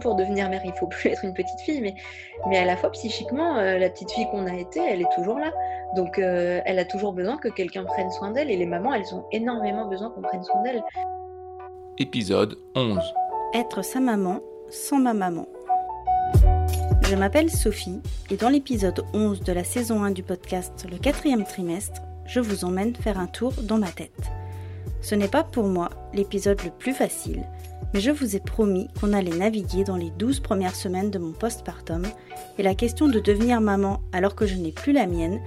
Pour devenir mère, il faut plus être une petite fille, mais, mais à la fois psychiquement, euh, la petite fille qu'on a été, elle est toujours là. Donc euh, elle a toujours besoin que quelqu'un prenne soin d'elle, et les mamans, elles ont énormément besoin qu'on prenne soin d'elles. Épisode 11. Être sa maman sans ma maman. Je m'appelle Sophie et dans l'épisode 11 de la saison 1 du podcast Le quatrième trimestre, je vous emmène faire un tour dans ma tête. Ce n'est pas pour moi l'épisode le plus facile, mais je vous ai promis qu'on allait naviguer dans les 12 premières semaines de mon postpartum et la question de devenir maman alors que je n'ai plus la mienne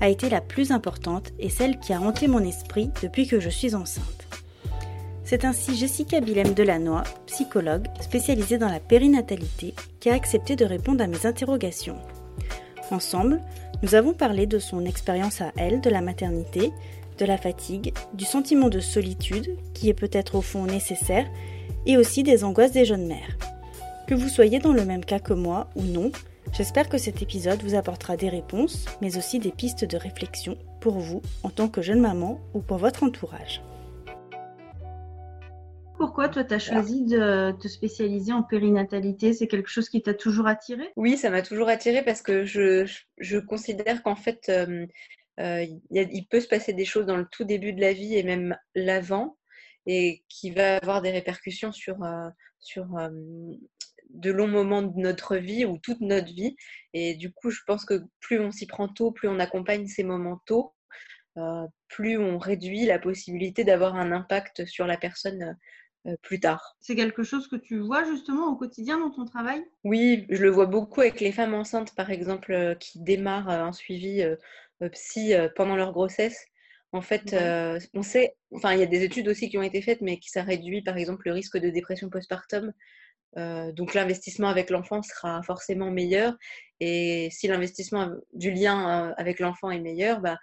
a été la plus importante et celle qui a hanté mon esprit depuis que je suis enceinte. C'est ainsi Jessica Bilem Delannoy, psychologue spécialisée dans la périnatalité, qui a accepté de répondre à mes interrogations. Ensemble, nous avons parlé de son expérience à elle de la maternité, de la fatigue, du sentiment de solitude, qui est peut-être au fond nécessaire, et aussi des angoisses des jeunes mères. Que vous soyez dans le même cas que moi ou non, j'espère que cet épisode vous apportera des réponses, mais aussi des pistes de réflexion pour vous en tant que jeune maman ou pour votre entourage. Pourquoi toi, tu as choisi de te spécialiser en périnatalité? C'est quelque chose qui t'a toujours attiré Oui, ça m'a toujours attiré parce que je, je considère qu'en fait, euh, euh, il, peut se passer des choses dans le tout début de la vie et même l'avant et qui va avoir des répercussions sur, euh, sur de longs moments de notre vie ou toute notre vie. Et du coup, je pense que plus on s'y prend tôt, plus on accompagne ces moments tôt, plus on réduit la possibilité d'avoir un impact sur la personne euh, plus tard. C'est quelque chose que tu vois justement au quotidien dans ton travail? Oui, je le vois beaucoup avec les femmes enceintes, par exemple, euh, qui démarrent euh, un suivi psy pendant leur grossesse. En fait, on sait, enfin, il y a des études aussi qui ont été faites, mais qui ça réduit, par exemple, le risque de dépression postpartum. donc l'investissement avec l'enfant sera forcément meilleur. Et si l'investissement du lien avec l'enfant est meilleur, bah,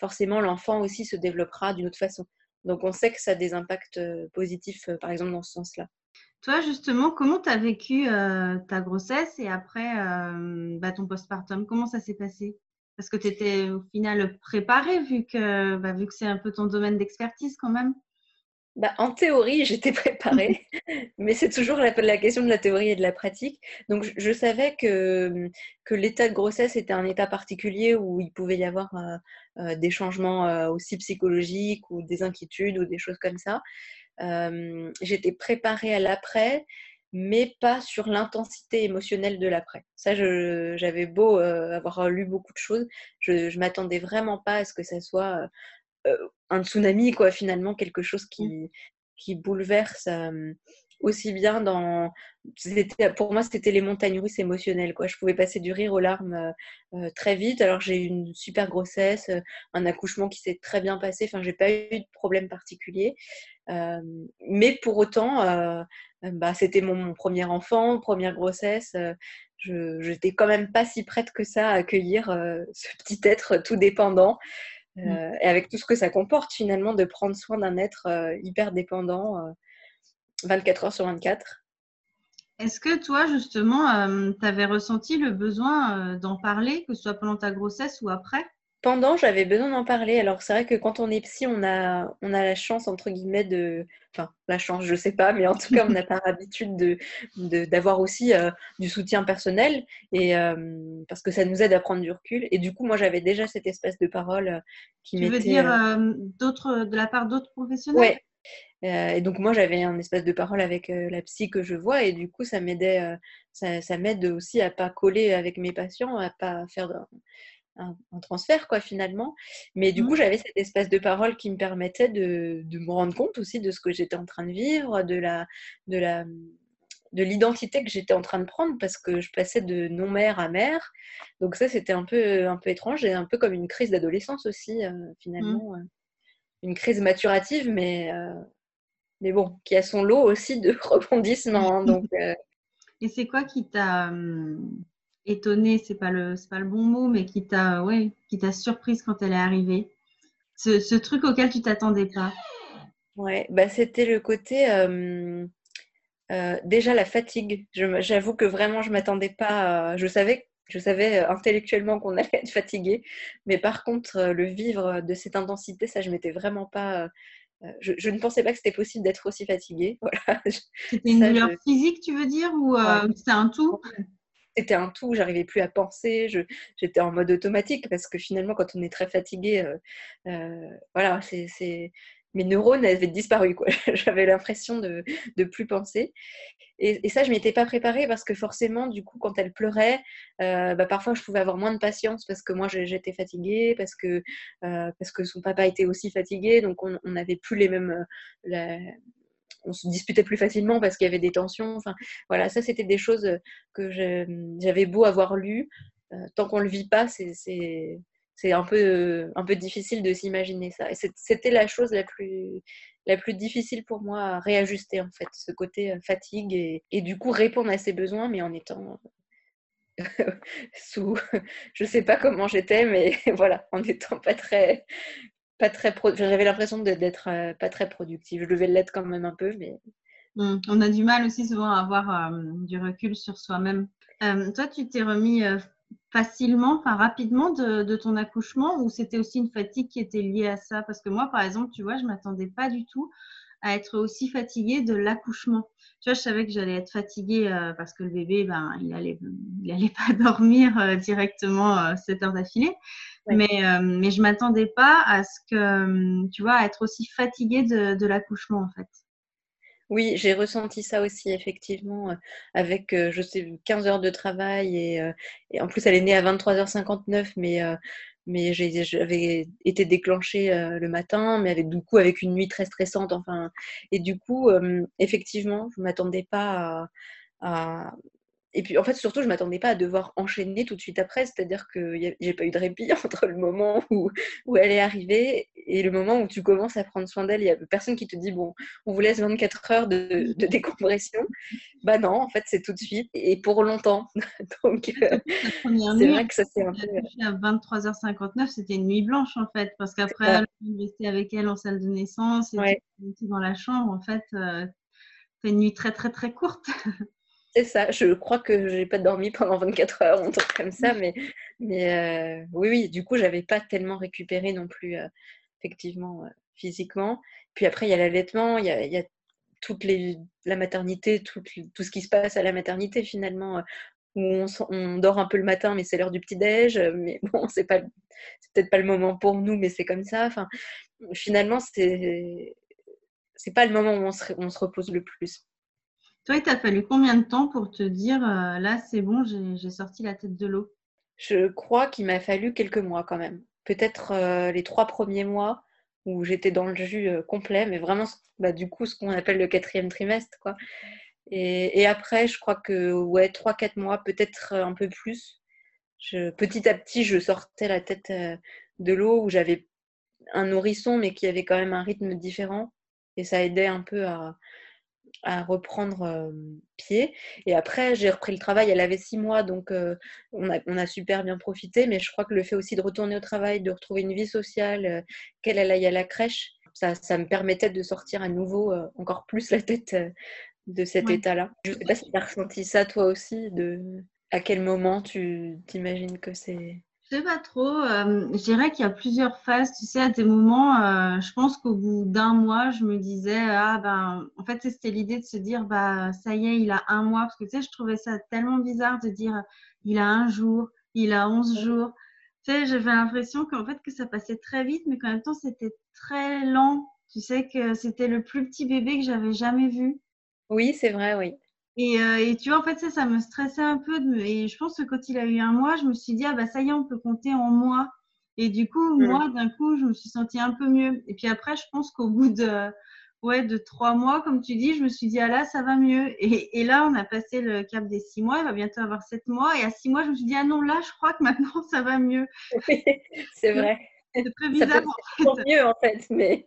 forcément l'enfant aussi se développera d'une autre façon. Donc on sait que ça a des impacts euh, positifs, euh, par exemple, dans ce sens-là. Toi, justement, comment tu as vécu euh, ta grossesse et après bah, ton postpartum? Comment ça s'est passé? Parce que tu étais au final préparée vu que, bah, que c'est un peu ton domaine d'expertise quand même. Bah, en théorie, j'étais préparée, mais c'est toujours la, question de la théorie et de la pratique. Donc, je, savais que, que l'état de grossesse était un état particulier où il pouvait y avoir euh, euh, des changements euh, aussi psychologiques ou des inquiétudes ou des choses comme ça. j'étais préparée à l'après, mais pas sur l'intensité émotionnelle de l'après. Ça, j'avais beau avoir lu beaucoup de choses, je ne m'attendais vraiment pas à ce que ça soit un tsunami, quoi, finalement, quelque chose qui, mmh. qui bouleverse aussi bien dans. Pour moi, c'était les montagnes russes émotionnelles. Quoi. Je pouvais passer du rire aux larmes très vite. Alors, j'ai eu une super grossesse, un accouchement qui s'est très bien passé. Enfin, j'ai pas eu de problème particulier. mais pour autant, bah, c'était mon, premier enfant, première grossesse. je n'étais quand même pas si prête que ça à accueillir ce petit être tout dépendant. Mmh. Euh, et avec tout ce que ça comporte finalement de prendre soin d'un être euh, hyper dépendant 24 euh, heures sur 24. Est-ce que toi, justement, tu avais ressenti le besoin d'en parler, que ce soit pendant ta grossesse ou après? Pendant, j'avais besoin d'en parler. Alors, c'est vrai que quand on est psy, on a, on a la chance, entre guillemets, de. Enfin, la chance, je sais pas, mais en tout cas, on n'a pas l'habitude d'avoir de, aussi euh, du soutien personnel, et, euh, parce que ça nous aide à prendre du recul. Et du coup, moi, j'avais déjà cette espèce de parole euh, qui Tu veux dire d'autres, de la part d'autres professionnels? Ouais. Et donc, moi, j'avais un espèce de parole avec la psy que je vois, et du coup, ça m'aidait. ça, ça m'aide aussi à pas coller avec mes patients, à pas faire. De, un, transfert, quoi, finalement. Mais du coup, mmh. j'avais cette espèce de parole qui me permettait de, me rendre compte aussi de ce que j'étais en train de vivre, de la, de la, de l'identité que j'étais en train de prendre parce que je passais de non-mère à mère. Donc ça, c'était un peu, un peu étrange et un peu comme une crise d'adolescence aussi, euh, finalement. Mmh. Une crise maturative, mais, euh, mais bon, qui a son lot aussi de rebondissements. Hein, donc, euh. Et c'est quoi qui t'a hum, étonné, c'est pas le pas le bon mot, mais qui t'a ouais, qui t'a surprise quand elle est arrivée? Ce, truc auquel tu t'attendais pas? Ouais, bah c'était le côté euh, euh, déjà la fatigue. J'avoue que vraiment je m'attendais pas. je savais je savais intellectuellement qu'on allait être fatigué, mais par contre le vivre de cette intensité, ça je m'étais vraiment pas je, ne pensais pas que c'était possible d'être aussi fatiguée. Voilà. C'était une douleur physique, tu veux dire, ou c'est un tout? C'était un tout, j'arrivais plus à penser, j'étais en mode automatique parce que finalement, quand on est très fatigué, euh, euh, voilà, c'est, mes neurones avaient disparu. J'avais l'impression de ne plus penser. Et, ça, je m'y étais pas préparée parce que forcément, du coup, quand elle pleurait, euh, bah, parfois je pouvais avoir moins de patience parce que moi j'étais fatiguée, parce que, parce que son papa était aussi fatigué, donc on n'avait plus les mêmes, on se disputait plus facilement parce qu'il y avait des tensions. Enfin, voilà, ça, c'était des choses que j'avais beau avoir lues. Euh, tant qu'on ne le vit pas, c'est un peu, un peu difficile de s'imaginer ça. Et c'était la chose la plus, la plus difficile pour moi à réajuster, en fait, ce côté euh, fatigue et, et du coup répondre à ses besoins, mais en étant sous, je sais pas comment j'étais, mais voilà, en étant pas très, pas très j'avais l'impression d'être euh, pas très productive. Je devais l'être quand même un peu, mais. Mmh. On a du mal aussi souvent à avoir euh, du recul sur soi-même. Toi, tu t'es remis facilement, enfin rapidement de, ton accouchement ou c'était aussi une fatigue qui était liée à ça? Parce que moi, par exemple, tu vois, je m'attendais pas du tout à être aussi fatiguée de l'accouchement. Tu vois, je savais que j'allais être fatiguée parce que le bébé, ben, il allait, il allait pas dormir directement 7 heures d'affilée. Mais, euh, mais je m'attendais pas à ce que, euh, tu vois, à être aussi fatiguée de, de l'accouchement, en fait. Oui, j'ai ressenti ça aussi, effectivement, euh, avec, je sais, 15 heures de travail. Et, et, en plus, elle est née à 23h59, mais, mais j'avais été déclenchée le matin, mais avec, du coup, avec une nuit très stressante. Enfin, et du coup, effectivement, je ne m'attendais pas à, et puis en fait, surtout, je ne m'attendais pas à devoir enchaîner tout de suite après, c'est-à-dire que j'ai pas eu de répit entre le moment où, où elle est arrivée et le moment où tu commences à prendre soin d'elle. Il n'y a personne qui te dit, bon, on vous laisse 24 heures de, de décompression. Bah non, en fait, c'est tout de suite et pour longtemps. Donc, euh, c'est vrai que ça c'est un peu. À 23h59, c'était une nuit blanche en fait, parce qu'après, rester avec elle en salle de naissance et dans la chambre, en fait, euh, c'est une nuit très très très courte. C'est ça, je crois que j'ai pas dormi pendant 24 heures, un truc comme ça, mais, mais euh, oui, oui, du coup, j'avais pas tellement récupéré non plus, euh, effectivement, euh, physiquement. Puis après, il y a l'allaitement, il y a, y a toute les, la maternité, tout, tout, ce qui se passe à la maternité finalement, où on, on dort un peu le matin, mais c'est l'heure du petit-déj, mais bon, c'est pas, c'est peut-être pas le moment pour nous, mais c'est comme ça. Enfin, finalement, c'est, c'est pas le moment où on se, on se repose le plus. Toi, il t'a fallu combien de temps pour te dire euh, là, c'est bon, j'ai sorti la tête de l'eau? Je crois qu'il m'a fallu quelques mois quand même. Peut-être euh, les trois premiers mois où j'étais dans le jus euh, complet, mais vraiment, bah, du coup, ce qu'on appelle le quatrième trimestre. Quoi. Et, après, je crois que ouais, trois, quatre mois, peut-être un peu plus. Je, petit à petit, je sortais la tête de l'eau où j'avais un nourrisson, mais qui avait quand même un rythme différent. Et ça aidait un peu à, à reprendre pied. Et après, j'ai repris le travail. Elle avait six mois, donc on, a, on, a, super bien profité. Mais je crois que le fait aussi de retourner au travail, de retrouver une vie sociale, qu'elle aille à la crèche, ça, ça, me permettait de sortir à nouveau encore plus la tête de cet état-là. Je ne sais pas si tu as ressenti ça toi aussi, de à quel moment tu t'imagines que c'est je sais pas trop. Euh, je dirais qu'il y a plusieurs phases. Tu sais, à des moments, euh, je pense qu'au bout d'un mois, je me disais, ah ben, en fait, c'était l'idée de se dire, bah, ça y est, il a un mois. Parce que tu sais, je trouvais ça tellement bizarre de dire, il a un jour, il a onze jours. Tu sais, j'avais l'impression qu'en fait, que ça passait très vite, mais qu'en même temps, c'était très lent. Tu sais que c'était le plus petit bébé que j'avais jamais vu. Oui, c'est vrai, oui. Euh, et, tu vois, en fait, ça, ça me stressait un peu. et je pense que quand il a eu un mois, je me suis dit, ah bah ça y est, on peut compter en mois. Et du coup, mmh. moi, d'un coup, je me suis sentie un peu mieux. Et puis après, je pense qu'au bout de, ouais, de trois mois, comme tu dis, je me suis dit, ah là, ça va mieux. Et, et, là, on a passé le cap des six mois. Il va bientôt avoir sept mois. Et à six mois, je me suis dit, ah non, là, je crois que maintenant, ça va mieux. c'est vrai. C'est très bizarre. Ça peut mieux, en fait. Mais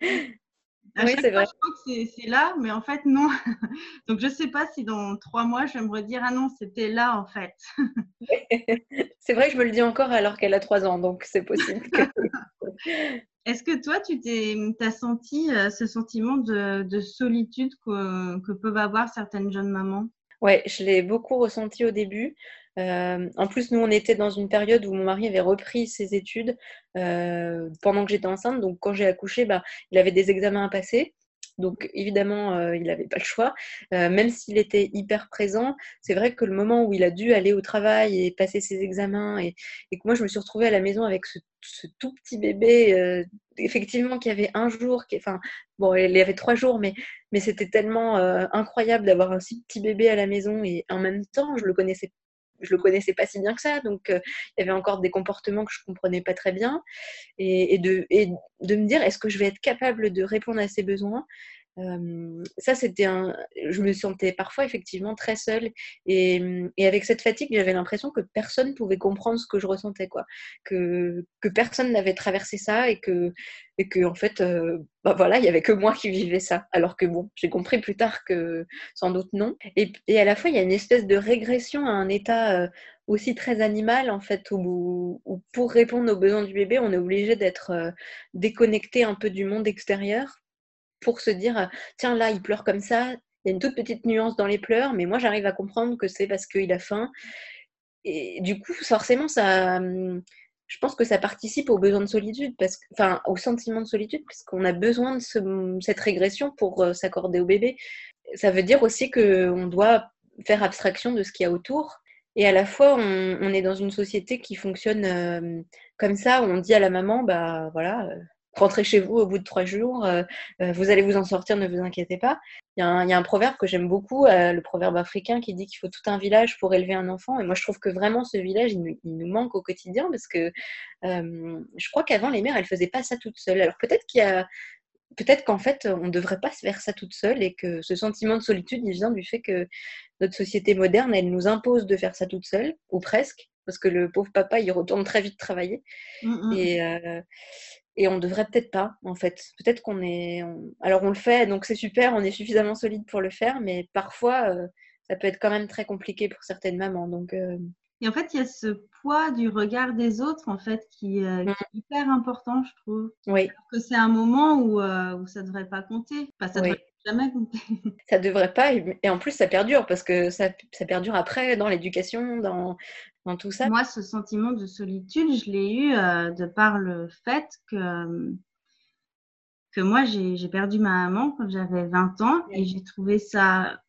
oui, c'est vrai. Je crois que c'est là, mais en fait, non. Donc, je ne sais pas si dans trois mois, je vais me redire, ah non, c'était là, en fait. c'est vrai que je me le dis encore alors qu'elle a trois ans, donc c'est possible. Est-ce que toi, tu as senti euh, ce sentiment de, solitude que, peuvent avoir certaines jeunes mamans? Ouais, je l'ai beaucoup ressenti au début. En plus, nous, on était dans une période où mon mari avait repris ses études pendant que j'étais enceinte. Donc, quand j'ai accouché, bah, il avait des examens à passer. Donc évidemment, euh, il n'avait pas le choix. Euh, même s'il était hyper présent, c'est vrai que le moment où il a dû aller au travail et passer ses examens, et, que moi je me suis retrouvée à la maison avec ce, tout petit bébé, euh, effectivement qui avait un jour, qui, enfin bon, il y avait trois jours, mais, c'était tellement incroyable d'avoir un si petit bébé à la maison et en même temps, je le connaissais je le connaissais pas si bien que ça, donc il y avait encore des comportements que je comprenais pas très bien, et, de, et de me dire est-ce que je vais être capable de répondre à ses besoins? Ça, c'était un. Je me sentais parfois effectivement très seule. Et, et avec cette fatigue, j'avais l'impression que personne pouvait comprendre ce que je ressentais, quoi. Que, que personne n'avait traversé ça et que, et que en fait, bah voilà, il y avait que moi qui vivais ça. Alors que bon, j'ai compris plus tard que sans doute non. Et, et, à la fois, il y a une espèce de régression à un état aussi très animal en fait où, où, pour répondre aux besoins du bébé on est obligé d'être déconnecté un peu du monde extérieur pour se dire euh, tiens là il pleure comme ça, il y a une toute petite nuance dans les pleurs, mais moi j'arrive à comprendre que c'est parce qu'il a faim. Et du coup, forcément, ça, hum, je pense que ça participe au besoin de solitude, parce enfin au sentiment de solitude, parce qu'on a besoin de cette régression pour euh, s'accorder au bébé. Ça veut dire aussi qu'on doit faire abstraction de ce qu'il y a autour. Et à la fois, on, est dans une société qui fonctionne euh, comme ça, où on dit à la maman, bah voilà, rentrez chez vous au bout de trois jours, euh, euh, vous allez vous en sortir, ne vous inquiétez pas. Il y a un, proverbe que j'aime beaucoup, euh, le proverbe africain qui dit qu'il faut tout un village pour élever un enfant. Et moi, je trouve que vraiment ce village, il, nous, manque au quotidien parce que je crois qu'avant, les mères, elles faisaient pas ça toutes seules. Alors peut-être qu'il y a peut-être qu'en fait, on ne devrait pas se faire ça toute seule et que ce sentiment de solitude, il vient du fait que notre société moderne, elle nous impose de faire ça toute seule, ou presque, parce que le pauvre papa, il retourne très vite travailler. Mmh, mmh. Et, et on devrait peut-être pas, en fait. Peut-être qu'on est. Alors on le fait, donc c'est super, on est suffisamment solide pour le faire, mais parfois euh, ça peut être quand même très compliqué pour certaines mamans. Donc. Euh, et en fait, il y a ce poids du regard des autres, en fait, qui, euh, est hyper important, je trouve. Oui. que c'est un moment où, où ça ne devrait pas compter. Enfin, ça devrait jamais compter. Ça devrait pas, et en plus, ça perdure, parce que ça, ça perdure après dans l'éducation, dans, tout ça? Moi, ce sentiment de solitude, je l'ai eu euh, de par le fait que, que moi, j'ai perdu ma maman quand j'avais 20 ans et j'ai trouvé ça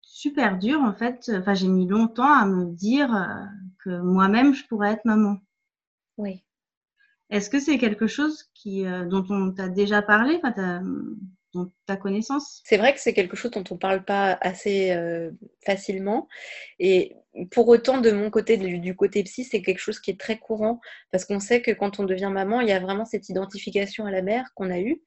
super dur en fait. Enfin, j'ai mis longtemps à me dire euh, que moi-même, je pourrais être maman. Oui. Est-ce que c'est quelque chose qui, euh, dont on t'a déjà parlé? Enfin, dont ta connaissance? C'est vrai que c'est quelque chose dont on ne parle pas assez facilement. Et pour autant, de mon côté, du, côté psy, c'est quelque chose qui est très courant parce qu'on sait que quand on devient maman, il y a vraiment cette identification à la mère qu'on a eue.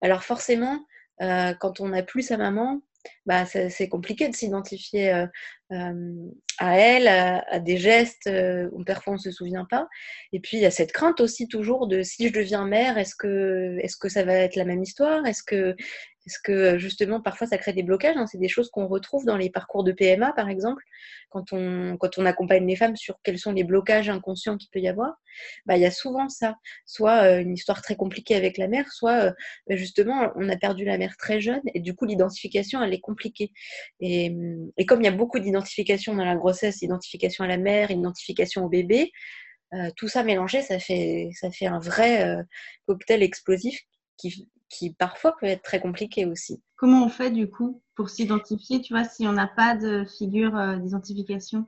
Alors forcément, euh, quand on n'a plus sa maman, bah, c'est compliqué de s'identifier euh, euh, à elle, à, des gestes où parfois on ne se souvient pas. Et puis il y a cette crainte aussi toujours de si je deviens mère, est-ce que, est -ce que ça va être la même histoire? Est-ce que, parce que euh, justement, parfois, ça crée des blocages. Hein. C'est des choses qu'on retrouve dans les parcours de PMA, par exemple, quand on, accompagne les femmes sur quels sont les blocages inconscients qu'il peut y avoir. Bah, il y a souvent ça. Soit euh, une histoire très compliquée avec la mère, soit euh, bah, justement, on a perdu la mère très jeune et du coup, l'identification, elle est compliquée. Et, hum, et comme il y a beaucoup d'identification dans la grossesse, identification à la mère, identification au bébé, tout ça mélangé, ça fait, ça fait un vrai cocktail explosif qui, qui parfois peut être très compliqué aussi. Comment on fait du coup pour s'identifier, tu vois, si on n'a pas de figure euh, d'identification?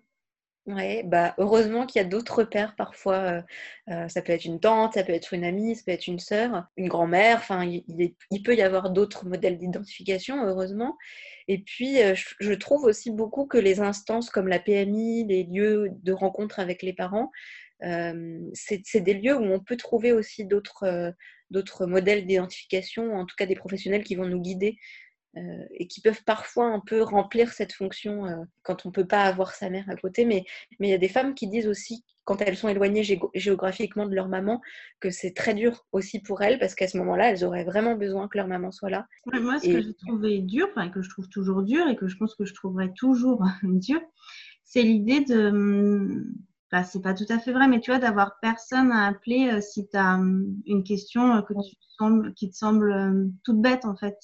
Oui, bah heureusement qu'il y a d'autres pères parfois. Euh, euh, ça peut être une tante, ça peut être une amie, ça peut être une sœur, une grand-mère. Enfin, il, peut y avoir d'autres modèles d'identification, heureusement. Et puis, je, trouve aussi beaucoup que les instances comme la PMI, les lieux de rencontre avec les parents, c'est des lieux où on peut trouver aussi d'autres d'autres modèles d'identification, en tout cas des professionnels qui vont nous guider euh, et qui peuvent parfois un peu remplir cette fonction euh, quand on ne peut pas avoir sa mère à côté. Mais il y a des femmes qui disent aussi, quand elles sont éloignées géographiquement de leur maman, que c'est très dur aussi pour elles parce qu'à ce moment-là, elles auraient vraiment besoin que leur maman soit là. moi, ce que j'ai trouvé dur, enfin, que je trouve toujours dur et que je pense que je trouverai toujours dur, c'est l'idée de bah, c'est pas tout à fait vrai, mais tu vois, d'avoir personne à appeler euh, si tu as hum, une question euh, qui te semble hum, toute bête, en fait.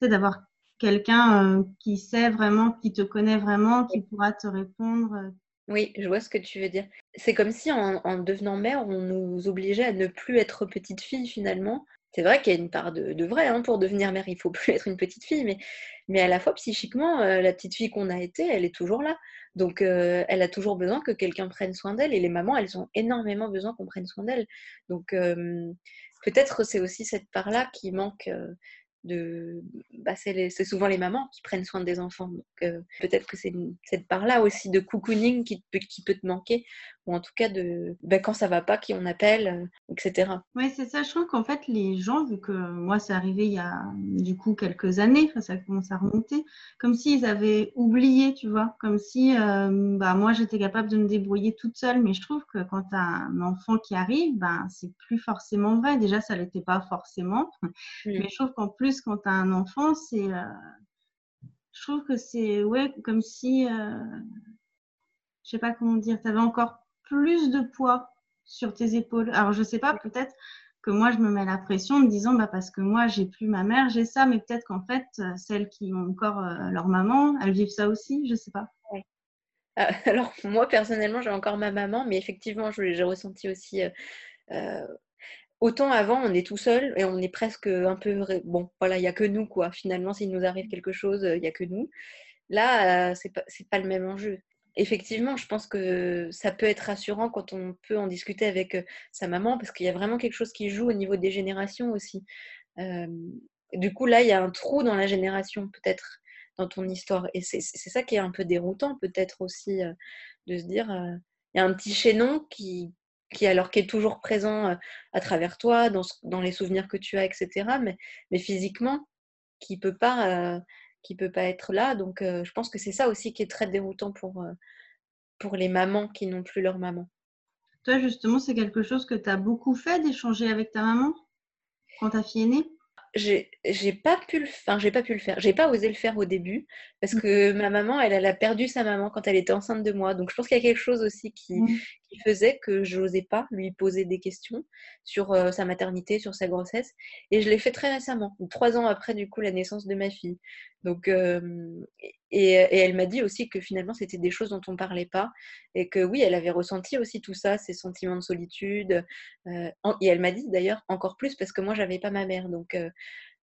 C'est d'avoir quelqu'un euh, qui sait vraiment, qui te connaît vraiment, qui pourra te répondre. Oui, je vois ce que tu veux dire. C'est comme si en, en devenant mère, on nous obligeait à ne plus être petite fille finalement. C'est vrai qu'il y a une part de, vrai hein, pour devenir mère, il faut plus être une petite fille, mais, à la fois psychiquement, euh, la petite fille qu'on a été, elle est toujours là. Donc euh, elle a toujours besoin que quelqu'un prenne soin d'elle et les mamans, elles ont énormément besoin qu'on prenne soin d'elles. Donc euh, peut-être c'est aussi cette part-là qui manque de bah, c'est souvent les mamans qui prennent soin des enfants peut-être que c'est cette part là aussi de cocooning qui peut te manquer ou en tout cas de bah, quand ça va pas qui on appelle euh, etc oui c'est ça je trouve qu'en fait les gens vu que moi c'est arrivé il y a du coup quelques années ça commence à remonter comme s'ils avaient oublié tu vois comme si euh, bah moi j'étais capable de me débrouiller toute seule mais je trouve que quand tu as un enfant qui arrive ben c'est plus forcément vrai déjà ça l'était pas forcément mmh. mais je trouve qu'en plus quand tu as un enfant, c'est. Euh, je trouve que c'est ouais, comme si. Euh, je sais pas comment dire, tu avais encore plus de poids sur tes épaules. Alors, je sais pas, peut-être que moi, je me mets la pression en me disant, bah, parce que moi, j'ai plus ma mère, j'ai ça, mais peut-être qu'en fait, euh, celles qui ont encore leur maman, elles vivent ça aussi, je sais pas. Alors, moi, personnellement, j'ai encore ma maman, mais effectivement, j'ai ressenti aussi autant avant, on est tout seul et on est presque un peu. Bon, voilà, il n'y a que nous, quoi. Finalement, s'il nous arrive quelque chose, il n'y a que nous. Là, c'est pas, pas le même enjeu. Effectivement, je pense que ça peut être rassurant quand on peut en discuter avec sa maman, parce qu'il y a vraiment quelque chose qui joue au niveau des générations aussi. du coup, là, il y a un trou dans la génération, peut-être, dans ton histoire. Et c'est ça qui est un peu déroutant, peut-être aussi, de se dire, il y a un petit chaînon qui, alors qui est toujours présent euh, à travers toi, dans, les souvenirs que tu as, etc. Mais, mais physiquement, qui peut pas, euh, qui peut pas être là. Donc, euh, je pense que c'est ça aussi qui est très déroutant pour, pour les mamans qui n'ont plus leur maman. Toi, justement, c'est quelque chose que tu as beaucoup fait d'échanger avec ta maman quand ta fille est née? J'ai pas pu le enfin j'ai pas pu le faire j'ai pas osé le faire au début parce mmh. que ma maman elle, elle a perdu sa maman quand elle était enceinte de moi donc je pense qu'il y a quelque chose aussi qui, mmh. Qui faisait que je n'osais pas lui poser des questions sur euh, sa maternité sur sa grossesse. Et je l'ai fait très récemment trois ans après du coup la naissance de ma fille. Donc euh, et, elle m'a dit aussi que finalement c'était des choses dont on parlait pas et que oui elle avait ressenti aussi tout ça ces sentiments de solitude euh, et elle m'a dit d'ailleurs encore plus parce que moi j'avais pas ma mère. Donc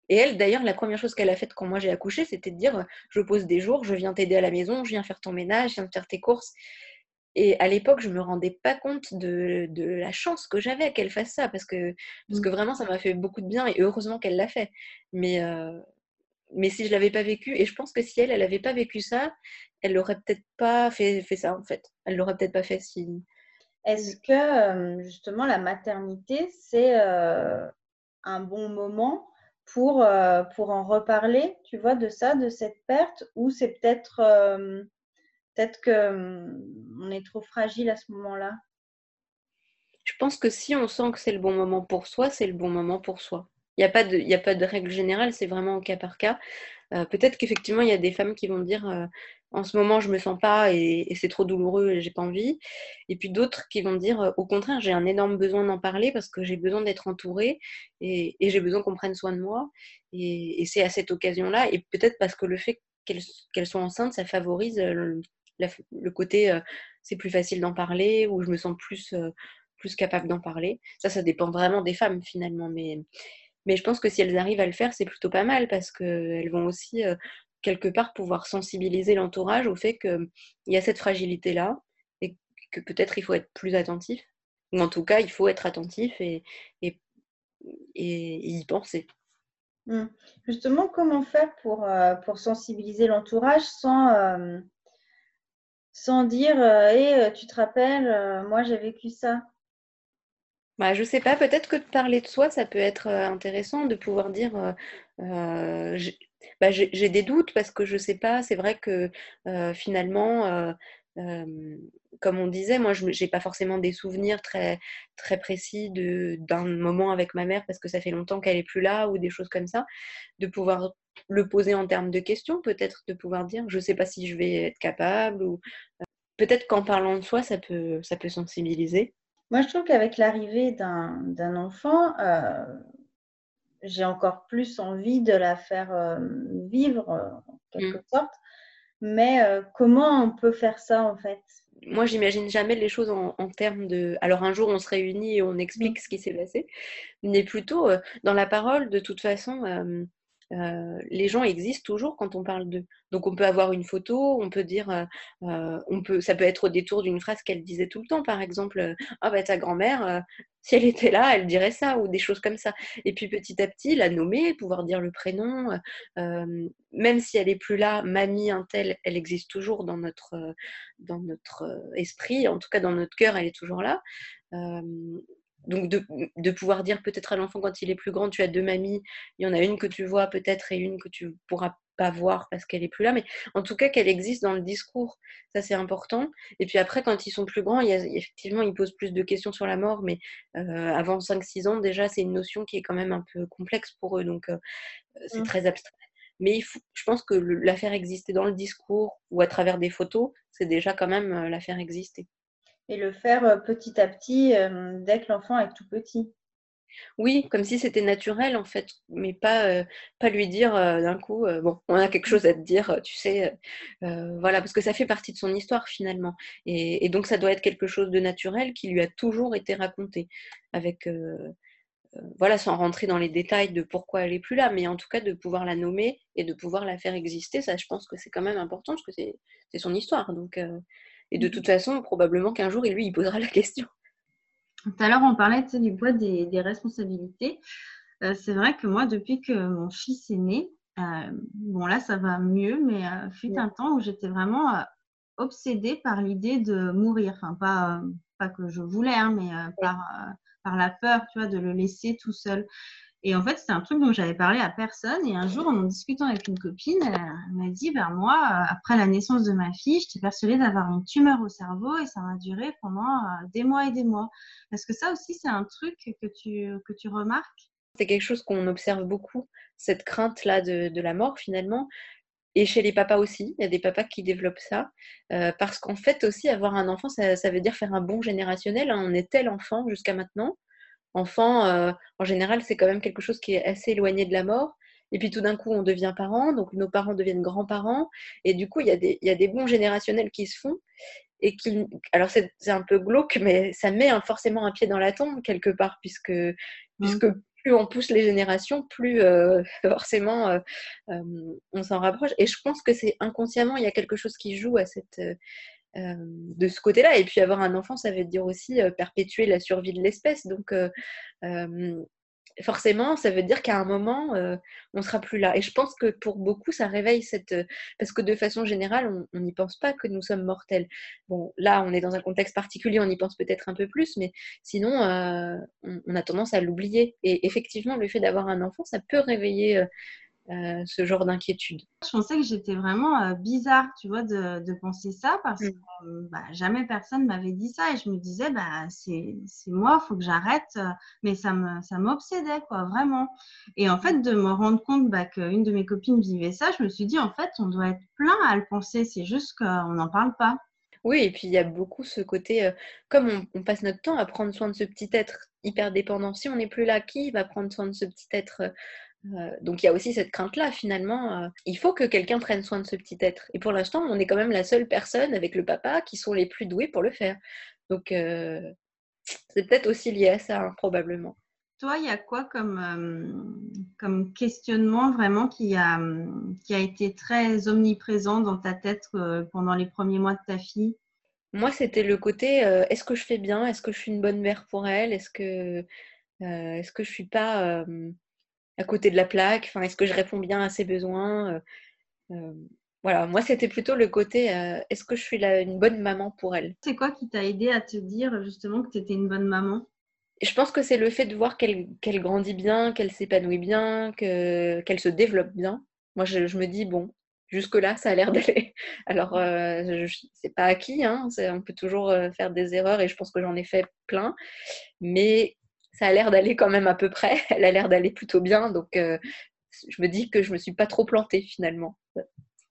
et elle, d'ailleurs, la première chose qu'elle a faite quand moi j'ai accouché, c'était de dire je pose des jours, je viens t'aider à la maison, je viens faire ton ménage, je viens faire tes courses. Et à l'époque, je me rendais pas compte de, de la chance que j'avais qu'elle fasse ça, parce que, parce que mmh. vraiment, ça m'a fait beaucoup de bien, et heureusement qu'elle l'a fait. Mais, euh, mais si je l'avais pas vécu, et je pense que si elle, elle n'avait pas vécu ça, elle n'aurait peut-être pas fait, fait ça, en fait. Elle l'aurait peut-être pas fait si... Est-ce que, justement, la maternité, c'est euh, un bon moment pour, euh, pour en reparler, tu vois, de ça, de cette perte, ou c'est peut-être peut-être que hum, on est trop fragile à ce moment-là Je pense que si on sent que c'est le bon moment pour soi, c'est le bon moment pour soi. Il n'y a, pas de, règle générale, c'est vraiment au cas par cas. Euh, peut-être qu'effectivement, il y a des femmes qui vont dire en ce moment, je me sens pas et, c'est trop douloureux et j'ai pas envie. Et puis d'autres qui vont dire, euh, au contraire, j'ai un énorme besoin d'en parler parce que j'ai besoin d'être entourée et, j'ai besoin qu'on prenne soin de moi. Et, c'est à cette occasion-là, et peut-être parce que le fait qu'elles soient enceintes, ça favorise euh, le, côté, euh, c'est plus facile d'en parler ou je me sens plus, plus capable d'en parler. Ça, ça dépend vraiment des femmes finalement, mais mais je pense que si elles arrivent à le faire, c'est plutôt pas mal parce qu'elles vont aussi quelque part pouvoir sensibiliser l'entourage au fait qu'il y a cette fragilité-là et que peut-être il faut être plus attentif. Ou en tout cas, il faut être attentif et, y penser. Mmh. Justement, comment faire pour, euh, sensibiliser l'entourage sans, euh, sans dire hé, euh, tu te rappelles, moi j'ai vécu ça bah, je sais pas, peut-être que de parler de soi, ça peut être intéressant de pouvoir dire bah, j'ai des doutes parce que je sais pas, c'est vrai que euh, finalement, euh, euh, comme on disait, moi je n'ai pas forcément des souvenirs très, très précis d'un moment avec ma mère parce que ça fait longtemps qu'elle est plus là ou des choses comme ça, de pouvoir le poser en termes de questions, peut-être de pouvoir dire je sais pas si je vais être capable ou peut-être qu'en parlant de soi, ça peut, ça peut sensibiliser. Moi, je trouve qu'avec l'arrivée d'un enfant, j'ai encore plus envie de la faire euh, vivre euh, en quelque mmh. sorte. Mais euh, comment on peut faire ça en fait? Moi, j'imagine jamais les choses en, termes de. Alors, un jour, on se réunit et on explique ce qui s'est passé, mais plutôt dans la parole, de toute façon, euh, les gens existent toujours quand on parle d'eux. Donc on peut avoir une photo, on peut dire, euh, euh, on peut, ça peut être au détour d'une phrase qu'elle disait tout le temps, par exemple, ah bah ta grand-mère, si elle était là, elle dirait ça ou des choses comme ça. Et puis petit à petit, la nommer, pouvoir dire le prénom, même si elle est plus là, mamie un tel, elle existe toujours dans notre dans notre esprit, en tout cas dans notre cœur, elle est toujours là donc de, pouvoir dire peut-être à l'enfant quand il est plus grand, tu as deux mamies, il y en a une que tu vois peut-être et une que tu pourras pas voir parce qu'elle est plus là, mais en tout cas qu'elle existe dans le discours, ça c'est important. Et puis après, quand ils sont plus grands, il y a, effectivement, ils posent plus de questions sur la mort, mais euh, avant 5-6 ans, déjà, c'est une notion qui est quand même un peu complexe pour eux, donc euh, c'est mmh. très abstrait. Mais il faut, je pense que la faire exister dans le discours ou à travers des photos, c'est déjà quand même euh, la faire exister et le faire euh, petit à petit euh, dès que l'enfant est tout petit. Oui, comme si c'était naturel en fait, mais pas, euh, lui dire d'un coup, bon, on a quelque chose à te dire, tu sais, voilà, parce que ça fait partie de son histoire finalement. Et, donc ça doit être quelque chose de naturel qui lui a toujours été raconté, avec, voilà, sans rentrer dans les détails de pourquoi elle est plus là, mais en tout cas de pouvoir la nommer et de pouvoir la faire exister, ça je pense que c'est quand même important, parce que c'est son histoire. Donc et de toute façon, probablement qu'un jour, lui, il posera la question. Tout à l'heure, on parlait du poids des, responsabilités. Euh, c'est vrai que moi, depuis que mon fils est né, euh, bon là, ça va mieux, mais euh, fut un temps où j'étais vraiment obsédée par l'idée de mourir. Enfin, pas, pas que je voulais, hein, mais par, par la peur, tu vois, de le laisser tout seul. Et en fait, c'est un truc dont j'avais parlé à personne. Et un jour, en discutant avec une copine, elle m'a dit, ben moi, euh, après la naissance de ma fille, j'étais persuadée d'avoir une tumeur au cerveau et ça m'a duré pendant euh, des mois et des mois. Est-ce que ça aussi, c'est un truc que tu, que tu remarques? C'est quelque chose qu'on observe beaucoup, cette crainte-là de, la mort finalement. Et chez les papas aussi, il y a des papas qui développent ça. Euh, parce qu'en fait aussi, avoir un enfant, ça, ça, veut dire faire un bon générationnel. Hein. On est tel enfant jusqu'à maintenant enfant, euh, en général, c'est quand même quelque chose qui est assez éloigné de la mort. Et puis tout d'un coup, on devient parent, donc nos parents deviennent grands-parents. Et du coup, il y, a des, il y a des bons générationnels qui se font. Et qui, alors c'est un peu glauque, mais ça met forcément un pied dans la tombe quelque part, puisque, mmh. puisque plus on pousse les générations, plus euh, forcément euh, on s'en rapproche. Et je pense que c'est inconsciemment, il y a quelque chose qui joue à cette, euh, de ce côté-là. Et puis avoir un enfant, ça veut dire aussi euh, perpétuer la survie de l'espèce. Donc euh, forcément, ça veut dire qu'à un moment, on sera plus là. Et je pense que pour beaucoup, ça réveille cette... Parce que de façon générale, on n'y pense pas que nous sommes mortels. Bon, là, on est dans un contexte particulier, on y pense peut-être un peu plus, mais sinon, on, a tendance à l'oublier. Et effectivement, le fait d'avoir un enfant, ça peut réveiller euh, ce genre d'inquiétude. Je pensais que j'étais vraiment euh, bizarre, tu vois, de, penser ça parce mm. que euh, bah, jamais personne m'avait dit ça et je me disais, bah, c'est moi, il faut que j'arrête, mais ça m'obsédait, ça quoi, vraiment. Et en fait, de me rendre compte bah, qu'une de mes copines vivait ça, je me suis dit, en fait, on doit être plein à le penser, c'est juste qu'on n'en parle pas. Oui, et puis il y a beaucoup ce côté, comme on, on, passe notre temps à prendre soin de ce petit être hyper dépendant, si on n'est plus là, qui va prendre soin de ce petit être euh, donc il y a aussi cette crainte-là, finalement. Euh, il faut que quelqu'un prenne soin de ce petit être. Et pour l'instant, on est quand même la seule personne avec le papa qui sont les plus doués pour le faire. Donc euh, c'est peut-être aussi lié à ça, hein, probablement. Toi, il y a quoi comme, comme questionnement vraiment qui a, qui a été très omniprésent dans ta tête pendant les premiers mois de ta fille? Moi, c'était le côté est-ce que je fais bien? Est-ce que je suis une bonne mère pour elle? Est-ce que, est-ce que je suis pas à côté de la plaque enfin, Est-ce que je réponds bien à ses besoins euh, euh, Voilà, moi c'était plutôt le côté euh, est-ce que je suis une bonne maman pour elle? C'est quoi qui t'a aidé à te dire justement que tu étais une bonne maman? Je pense que c'est le fait de voir qu'elle grandit bien, qu'elle s'épanouit bien, qu'elle se développe bien. Moi, je, me dis, bon, jusque-là, ça a l'air d'aller. Alors, euh, c'est pas acquis, hein, on peut toujours faire des erreurs et je pense que j'en ai fait plein. Mais ça a l'air d'aller quand même à peu près. Elle a l'air d'aller plutôt bien. Donc, euh, je me dis que je me suis pas trop plantée finalement.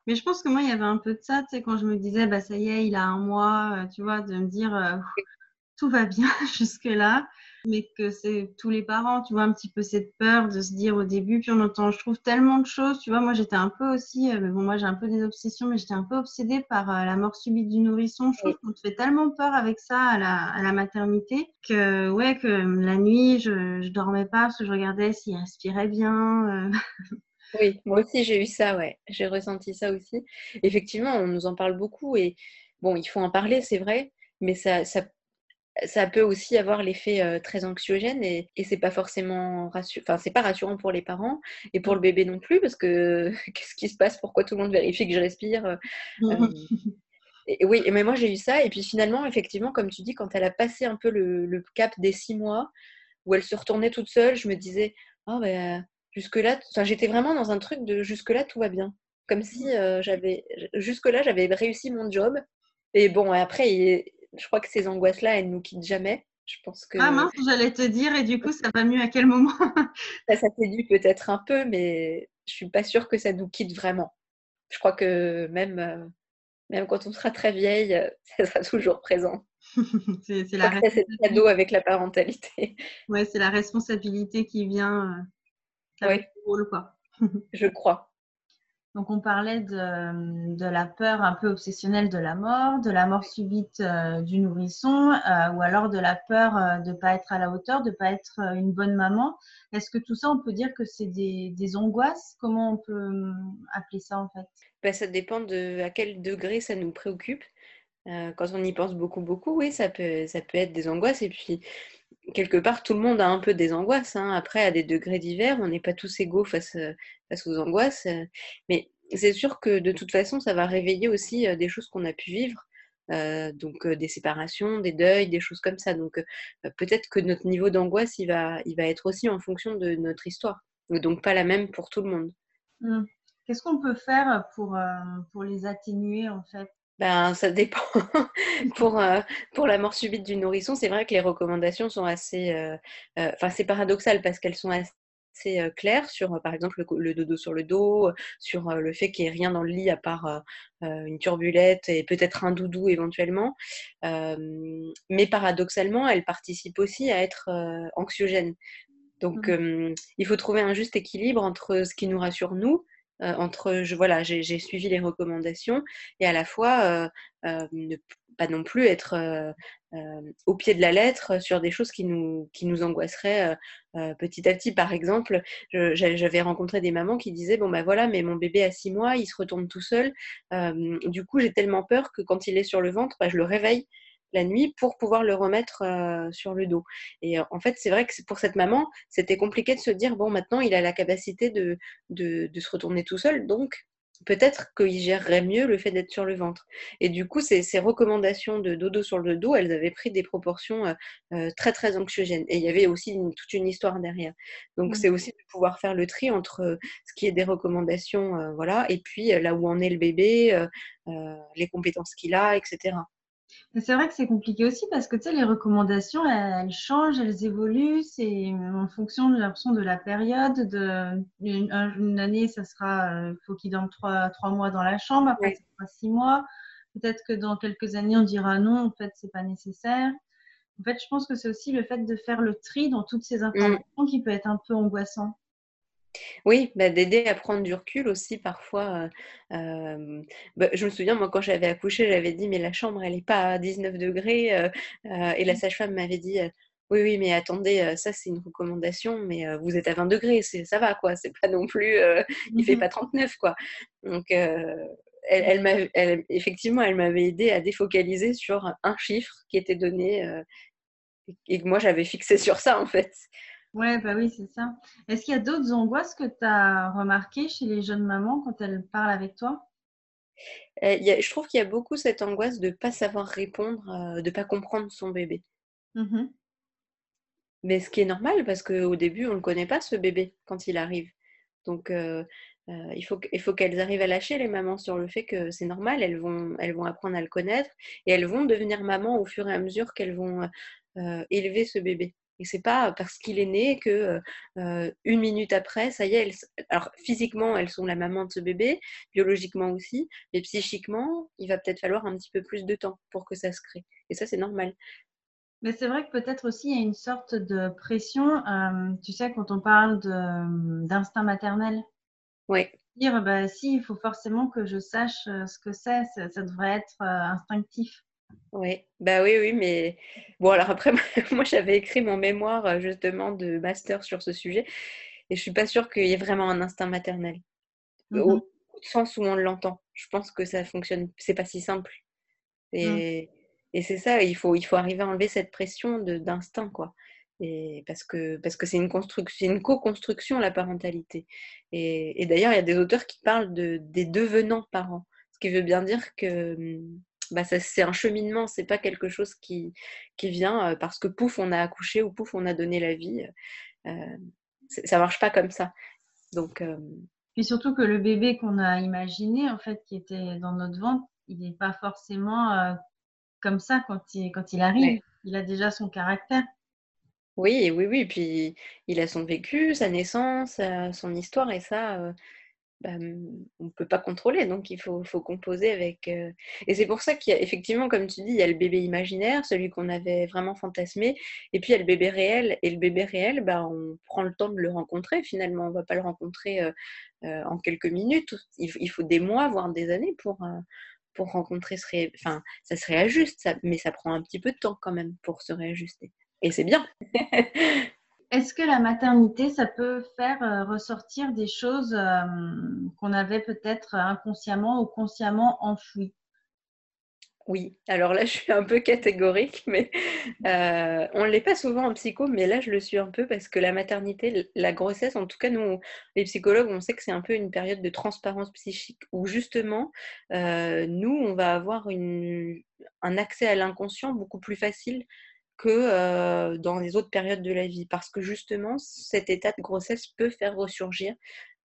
Mais je pense que moi, il y avait un peu de ça, tu sais, quand je me disais, bah ça y est, il a un mois, euh, tu vois, de me dire, euh, tout va bien jusque-là. Mais que c'est tous les parents, tu vois, un petit peu cette peur de se dire au début, puis on entend, je trouve, tellement de choses, tu vois, moi j'étais un peu aussi, euh, mais bon, moi j'ai un peu des obsessions, mais j'étais un peu obsédée par euh, la mort subite du nourrisson, je trouve qu'on te fait tellement peur avec ça à la, à la maternité, que ouais, que la nuit, je, je dormais pas parce que je regardais s'il respirait bien. Oui, moi aussi j'ai eu ça, ouais. J'ai ressenti ça aussi. Effectivement, on nous en parle beaucoup et bon, il faut en parler, c'est vrai, mais ça, ça, ça peut aussi avoir l'effet euh, très anxiogène et, et c'est pas forcément rassurant, enfin, c'est pas rassurant pour les parents et pour le bébé non plus parce que qu'est-ce qui se passe? Pourquoi tout le monde vérifie que je respire? Euh, et, Oui, mais moi j'ai eu ça et puis finalement, effectivement, comme tu dis, quand elle a passé un peu le, le cap des six mois où elle se retournait toute seule, je me disais, oh ben jusque-là, j'étais vraiment dans un truc de jusque-là, tout va bien. Comme si euh, j'avais, jusque-là, j'avais réussi mon job. Et bon, après, je crois que ces angoisses-là, elles nous quittent jamais. Je pense que... Ah mince, j'allais te dire, et du coup, ça va mieux à quel moment? Ça, ça peut-être un peu, mais je suis pas sûre que ça nous quitte vraiment. Je crois que même, euh, même quand on sera très vieille, euh, ça sera toujours présent. c'est la cadeau avec la parentalité. Ouais, c'est la responsabilité qui vient oui. Je crois. Donc on parlait de, la peur un peu obsessionnelle de la mort, de la mort subite euh, du nourrisson, euh, ou alors de la peur euh, de ne pas être à la hauteur, de ne pas être une bonne maman. Est-ce que tout ça, on peut dire que c'est des, angoisses? Comment on peut appeler ça en fait? Ben, Ça dépend de à quel degré ça nous préoccupe. quand on y pense beaucoup, beaucoup, oui, ça peut, ça peut être des angoisses. Et puis, quelque part, tout le monde a un peu des angoisses. Hein. Après, à des degrés divers, on n'est pas tous égaux face, euh, face aux angoisses. Euh. Mais c'est sûr que de toute façon, ça va réveiller aussi euh, des choses qu'on a pu vivre. donc des séparations, des deuils, des choses comme ça. Donc peut-être que notre niveau d'angoisse, il va, être aussi en fonction de notre histoire. Donc pas la même pour tout le monde. Mmh. Qu'est-ce qu'on peut faire pour les atténuer en fait? Ben, ça dépend. pour, euh, pour la mort subite du nourrisson, c'est vrai que les recommandations sont assez. Euh, euh, enfin, c'est paradoxal parce qu'elles sont assez claires sur, par exemple, le, dodo sur le dos, sur le fait qu'il n'y ait rien dans le lit à part une turbulette et peut-être un doudou éventuellement. mais paradoxalement, elles participent aussi à être anxiogènes. Donc, mmh. il faut trouver un juste équilibre entre ce qui nous rassure nous euh, entre voilà, j'ai suivi les recommandations et à la fois euh, euh, ne pas non plus être au pied de la lettre sur des choses qui nous, qui nous angoisseraient petit à petit. Par exemple, j'avais rencontré des mamans qui disaient Bon, ben voilà, mais mon bébé a six mois, il se retourne tout seul. du coup, j'ai tellement peur que quand il est sur le ventre, bah, je le réveille la nuit pour pouvoir le remettre euh, sur le dos. Et euh, en fait, c'est vrai que pour cette maman, c'était compliqué de se dire, bon, maintenant, il a la capacité de, de, se retourner tout seul, donc peut-être qu'il gérerait mieux le fait d'être sur le ventre. Et du coup, ces, ces, recommandations de dodo sur le dos, elles avaient pris des proportions euh, très, très anxiogènes. Et il y avait aussi toute une histoire derrière. Donc, c'est aussi de pouvoir faire le tri entre ce qui est des recommandations, voilà, et puis là où en est le bébé, les compétences qu'il a, etc. C'est vrai que c'est compliqué aussi parce que tu sais, les recommandations, elles, changent, elles évoluent. C'est en fonction de l'impression de la période. De, une, année, ça sera, il euh, faut qu'il dorme trois, trois, mois dans la chambre. Après, ça sera six mois. Peut-être que dans quelques années, on dira non, en fait, c'est pas nécessaire. En fait, je pense que c'est aussi le fait de faire le tri dans toutes ces mm. informations qui peut être un peu angoissant. Oui, bah, d'aider à prendre du recul aussi parfois. Euh, bah, je me souviens, moi, quand j'avais accouché, j'avais dit, mais la chambre, elle n'est pas à 19 degrés. Euh, euh, et la mmh. sage-femme m'avait dit, oui, oui, mais attendez, ça, c'est une recommandation, mais vous êtes à 20 degrés, ça va, quoi. C'est pas non plus, il fait mmh pas 39, quoi. Donc, elle, elle, effectivement, elle m'avait aidé à défocaliser sur un chiffre qui était donné et que moi, j'avais fixé sur ça, en fait. Ouais, bah oui, c'est ça. Est-ce qu'il y a d'autres angoisses que tu as remarquées chez les jeunes mamans quand elles parlent avec toi? Euh, Je trouve qu'il y a beaucoup cette angoisse de ne pas savoir répondre, euh, de ne pas comprendre son bébé. Mmh Mais ce qui est normal parce qu'au début, on ne connaît pas ce bébé quand il arrive. Donc, euh, il faut, il faut qu'elles arrivent à lâcher les mamans sur le fait que c'est normal, elles vont, elles vont apprendre à le connaître et elles vont devenir mamans au fur et à mesure qu'elles vont élever ce bébé. Et c'est pas parce qu'il est né que euh, une minute après, ça y est, alors physiquement, elles sont la maman de ce bébé, biologiquement aussi, mais psychiquement, il va peut-être falloir un petit peu plus de temps pour que ça se crée. Et ça, c'est normal. Mais c'est vrai que peut-être aussi il y a une sorte de pression, euh, tu sais, quand on parle d'instinct maternel. Oui. Dire, bah, si, il faut forcément que je sache euh, ce que c'est, ça, devrait être euh, instinctif. Oui, bah oui, oui, mais bon, alors après, moi j'avais écrit mon mémoire justement de master sur ce sujet et je suis pas sûre qu'il y ait vraiment un instinct maternel. Au, au, mmh sens où on l'entend. Je pense que ça fonctionne, c'est pas si simple. Et. Et c'est ça, il faut, il faut arriver à enlever cette pression d'instinct, quoi. Et parce que parce que c'est une construction, une co-construction la parentalité. Et, d'ailleurs, il y a des auteurs qui parlent de des devenants parents, ce qui veut bien dire que bah c'est un cheminement, c'est pas quelque chose qui qui vient parce que pouf on a accouché ou pouf on a donné la vie. Euh, ça marche pas comme ça. Donc et surtout que le bébé qu'on a imaginé en fait qui était dans notre ventre, il n'est pas forcément comme ça quand il, quand il arrive. Il a déjà son caractère. Oui, oui, oui. Puis il a son vécu, sa naissance, son histoire, et ça, euh, bah, on ne peut pas contrôler. Donc il faut, composer avec. Euh, et c'est pour ça qu'il y a effectivement, comme tu dis, il y a le bébé imaginaire, celui qu'on avait vraiment fantasmé, et puis il y a le bébé réel. Et le bébé réel, bah, on prend le temps de le rencontrer. Finalement, on ne va pas le rencontrer euh, en quelques minutes. Il, faut des mois, voire des années pour pour rencontrer se enfin, ça se réajuste, mais ça prend un petit peu de temps quand même pour se réajuster. Et c'est bien. Est-ce que la maternité, ça peut faire euh, ressortir des choses euh, qu'on avait peut-être inconsciemment ou consciemment enfouies? Oui, alors là, je suis un peu catégorique, mais euh, on ne l'est pas souvent en psycho, mais là, je le suis un peu parce que la maternité, la grossesse, en tout cas, nous, les psychologues, on sait que c'est un peu une période de transparence psychique où justement, nous, on va avoir un accès à l'inconscient beaucoup plus facile que euh, dans les autres périodes de la vie, parce que justement, cet état de grossesse peut faire ressurgir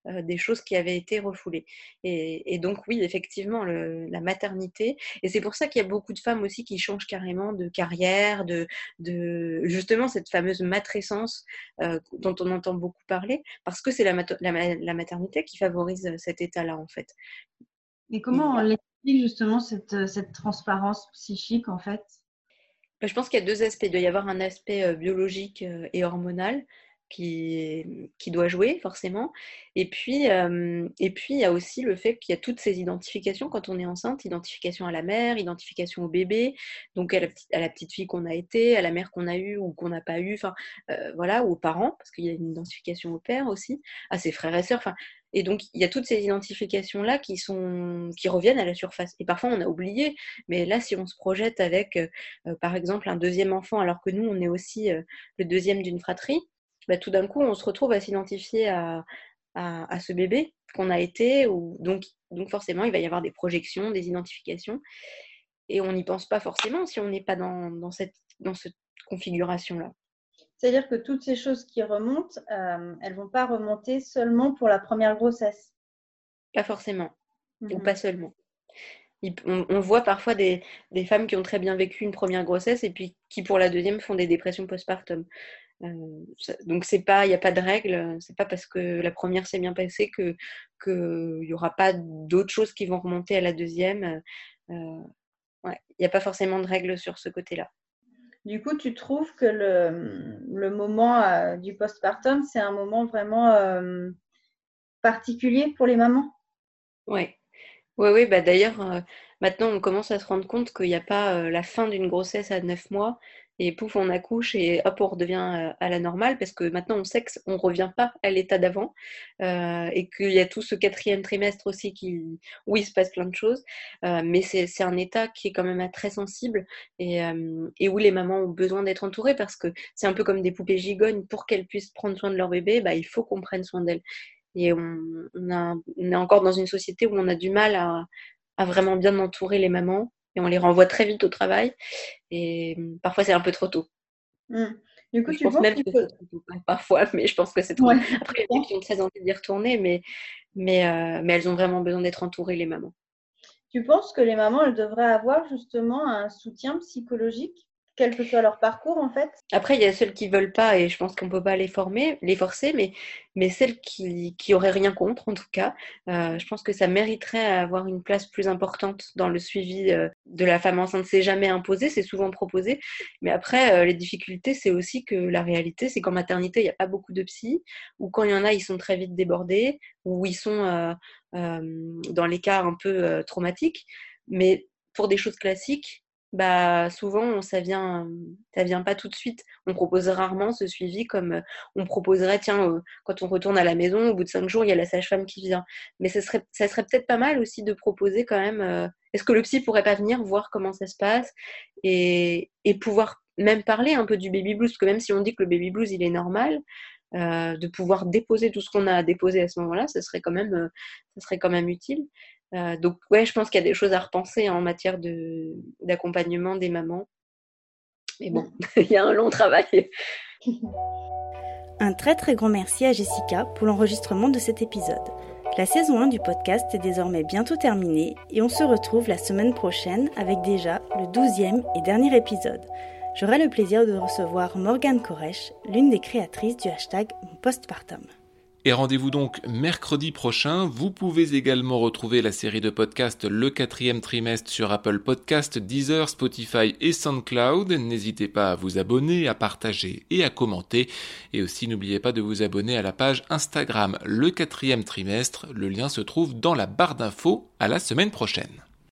euh, des choses qui avaient été refoulées. Et, donc oui, effectivement, la maternité, et c'est pour ça qu'il y a beaucoup de femmes aussi qui changent carrément de carrière, de, de justement cette fameuse matrescence euh, dont on entend beaucoup parler, parce que c'est la, la, maternité qui favorise cet état-là, en fait. Et comment on l'explique justement cette, cette transparence psychique, en fait? Je pense qu'il y a deux aspects. Il doit y avoir un aspect euh, biologique et hormonal qui, qui doit jouer forcément. Et puis, euh, et puis, il y a aussi le fait qu'il y a toutes ces identifications quand on est enceinte, identification à la mère, identification au bébé, donc à la, petite, à la petite fille qu'on a été, à la mère qu'on a eue ou qu'on n'a pas eue, enfin euh, voilà, aux parents, parce qu'il y a une identification au père aussi, à ses frères et sœurs. Et donc, il y a toutes ces identifications-là qui, sont, qui reviennent à la surface. Et parfois, on a oublié. Mais là, si on se projette avec, euh, par exemple, un deuxième enfant, alors que nous, on est aussi le deuxième d'une fratrie, bah, tout d'un coup, on se retrouve à s'identifier à, à, ce bébé qu'on a été. Ou, donc, donc forcément, il va y avoir des projections, des identifications. Et on n'y pense pas forcément si on n'est pas dans, dans, cette, dans cette configuration-là. C'est-à-dire que toutes ces choses qui remontent, euh, elles ne vont pas remonter seulement pour la première grossesse Pas forcément, ou mhm. pas seulement. On, on, voit parfois des, des, femmes qui ont très bien vécu une première grossesse et puis qui pour la deuxième font des dépressions postpartum. Euh, donc c'est pas, il n'y a pas de règle. C'est pas parce que la première s'est bien passée que qu'il n'y aura pas d'autres choses qui vont remonter à la deuxième. Euh, il n'y a pas forcément de règle sur ce côté-là. Du coup, tu trouves que le, moment euh, du postpartum, c'est un moment vraiment particulier pour les mamans? Oui. Oui, oui, bah d'ailleurs, maintenant on commence à se rendre compte qu'il n'y a pas la fin d'une grossesse à neuf mois, et pouf, on accouche et hop, on redevient euh, à la normale parce que maintenant on sait qu'on ne revient pas à l'état d'avant euh, et qu'il y a tout ce quatrième trimestre aussi qui, où il se passe plein de choses. Euh, mais c'est un état qui est quand même très sensible et, où les mamans ont besoin d'être entourées parce que c'est un peu comme des poupées gigognes. Pour qu'elles puissent prendre soin de leur bébé, bah, il faut qu'on prenne soin d'elles. Et on, est encore dans une société où on a du mal à vraiment bien entourer les mamans et on les renvoie très vite au travail. Et hum, parfois, c'est un peu trop tôt. Mmh. Du coup, je pense même que, c'est trop tôt. Parfois, mais je pense que c'est trop Après, il y a qui ont très envie d'y retourner, mais, mais, euh, mais elles ont vraiment besoin d'être entourées, les mamans. Tu penses que les mamans, elles devraient avoir justement un soutien psychologique? Quel que soit leur parcours en fait. Après, il y a celles qui veulent pas et je pense qu'on peut pas les former, les forcer, mais, mais celles qui, qui auraient rien contre en tout cas, euh, je pense que ça mériterait avoir une place plus importante dans le suivi euh, de la femme enceinte. C'est jamais imposé, c'est souvent proposé, mais après, euh, les difficultés, c'est aussi que la réalité, c'est qu'en maternité, il n'y a pas beaucoup de psy, ou quand il y en a, ils sont très vite débordés, ou ils sont dans les cas un peu traumatiques, mais pour des choses classiques, bah souvent ça vient ça vient pas tout de suite. On propose rarement ce suivi comme euh, on proposerait tiens euh, quand on retourne à la maison au bout de cinq jours il y a la sage-femme qui vient. Mais ça serait peut-être pas mal aussi de proposer quand même. Euh, est-ce que le psy pourrait pas venir voir comment ça se passe et, pouvoir même parler un peu du baby blues? Parce que même si on dit que le baby blues il est normal, de pouvoir déposer tout ce qu'on a à déposer à ce moment-là, ça serait quand même, ça serait quand même utile. Euh, donc ouais, je pense qu'il y a des choses à repenser en matière d'accompagnement des mamans. Mais bon, il y a un long travail. Un très très grand merci à Jessica pour l'enregistrement de cet épisode. La saison 1 du podcast est désormais bientôt terminée et on se retrouve la semaine prochaine avec déjà le 12e et dernier épisode. J'aurai le plaisir de recevoir Morgane Koresh, l'une des créatrices du hashtag Postpartum. Et rendez-vous donc mercredi prochain. Vous pouvez également retrouver la série de podcasts Le quatrième trimestre sur Apple Podcast, Deezer, Spotify et SoundCloud. N'hésitez pas à vous abonner, à partager et à commenter. Et aussi n'oubliez pas de vous abonner à la page Instagram Le quatrième trimestre. Le lien se trouve dans la barre d'infos. À la semaine prochaine.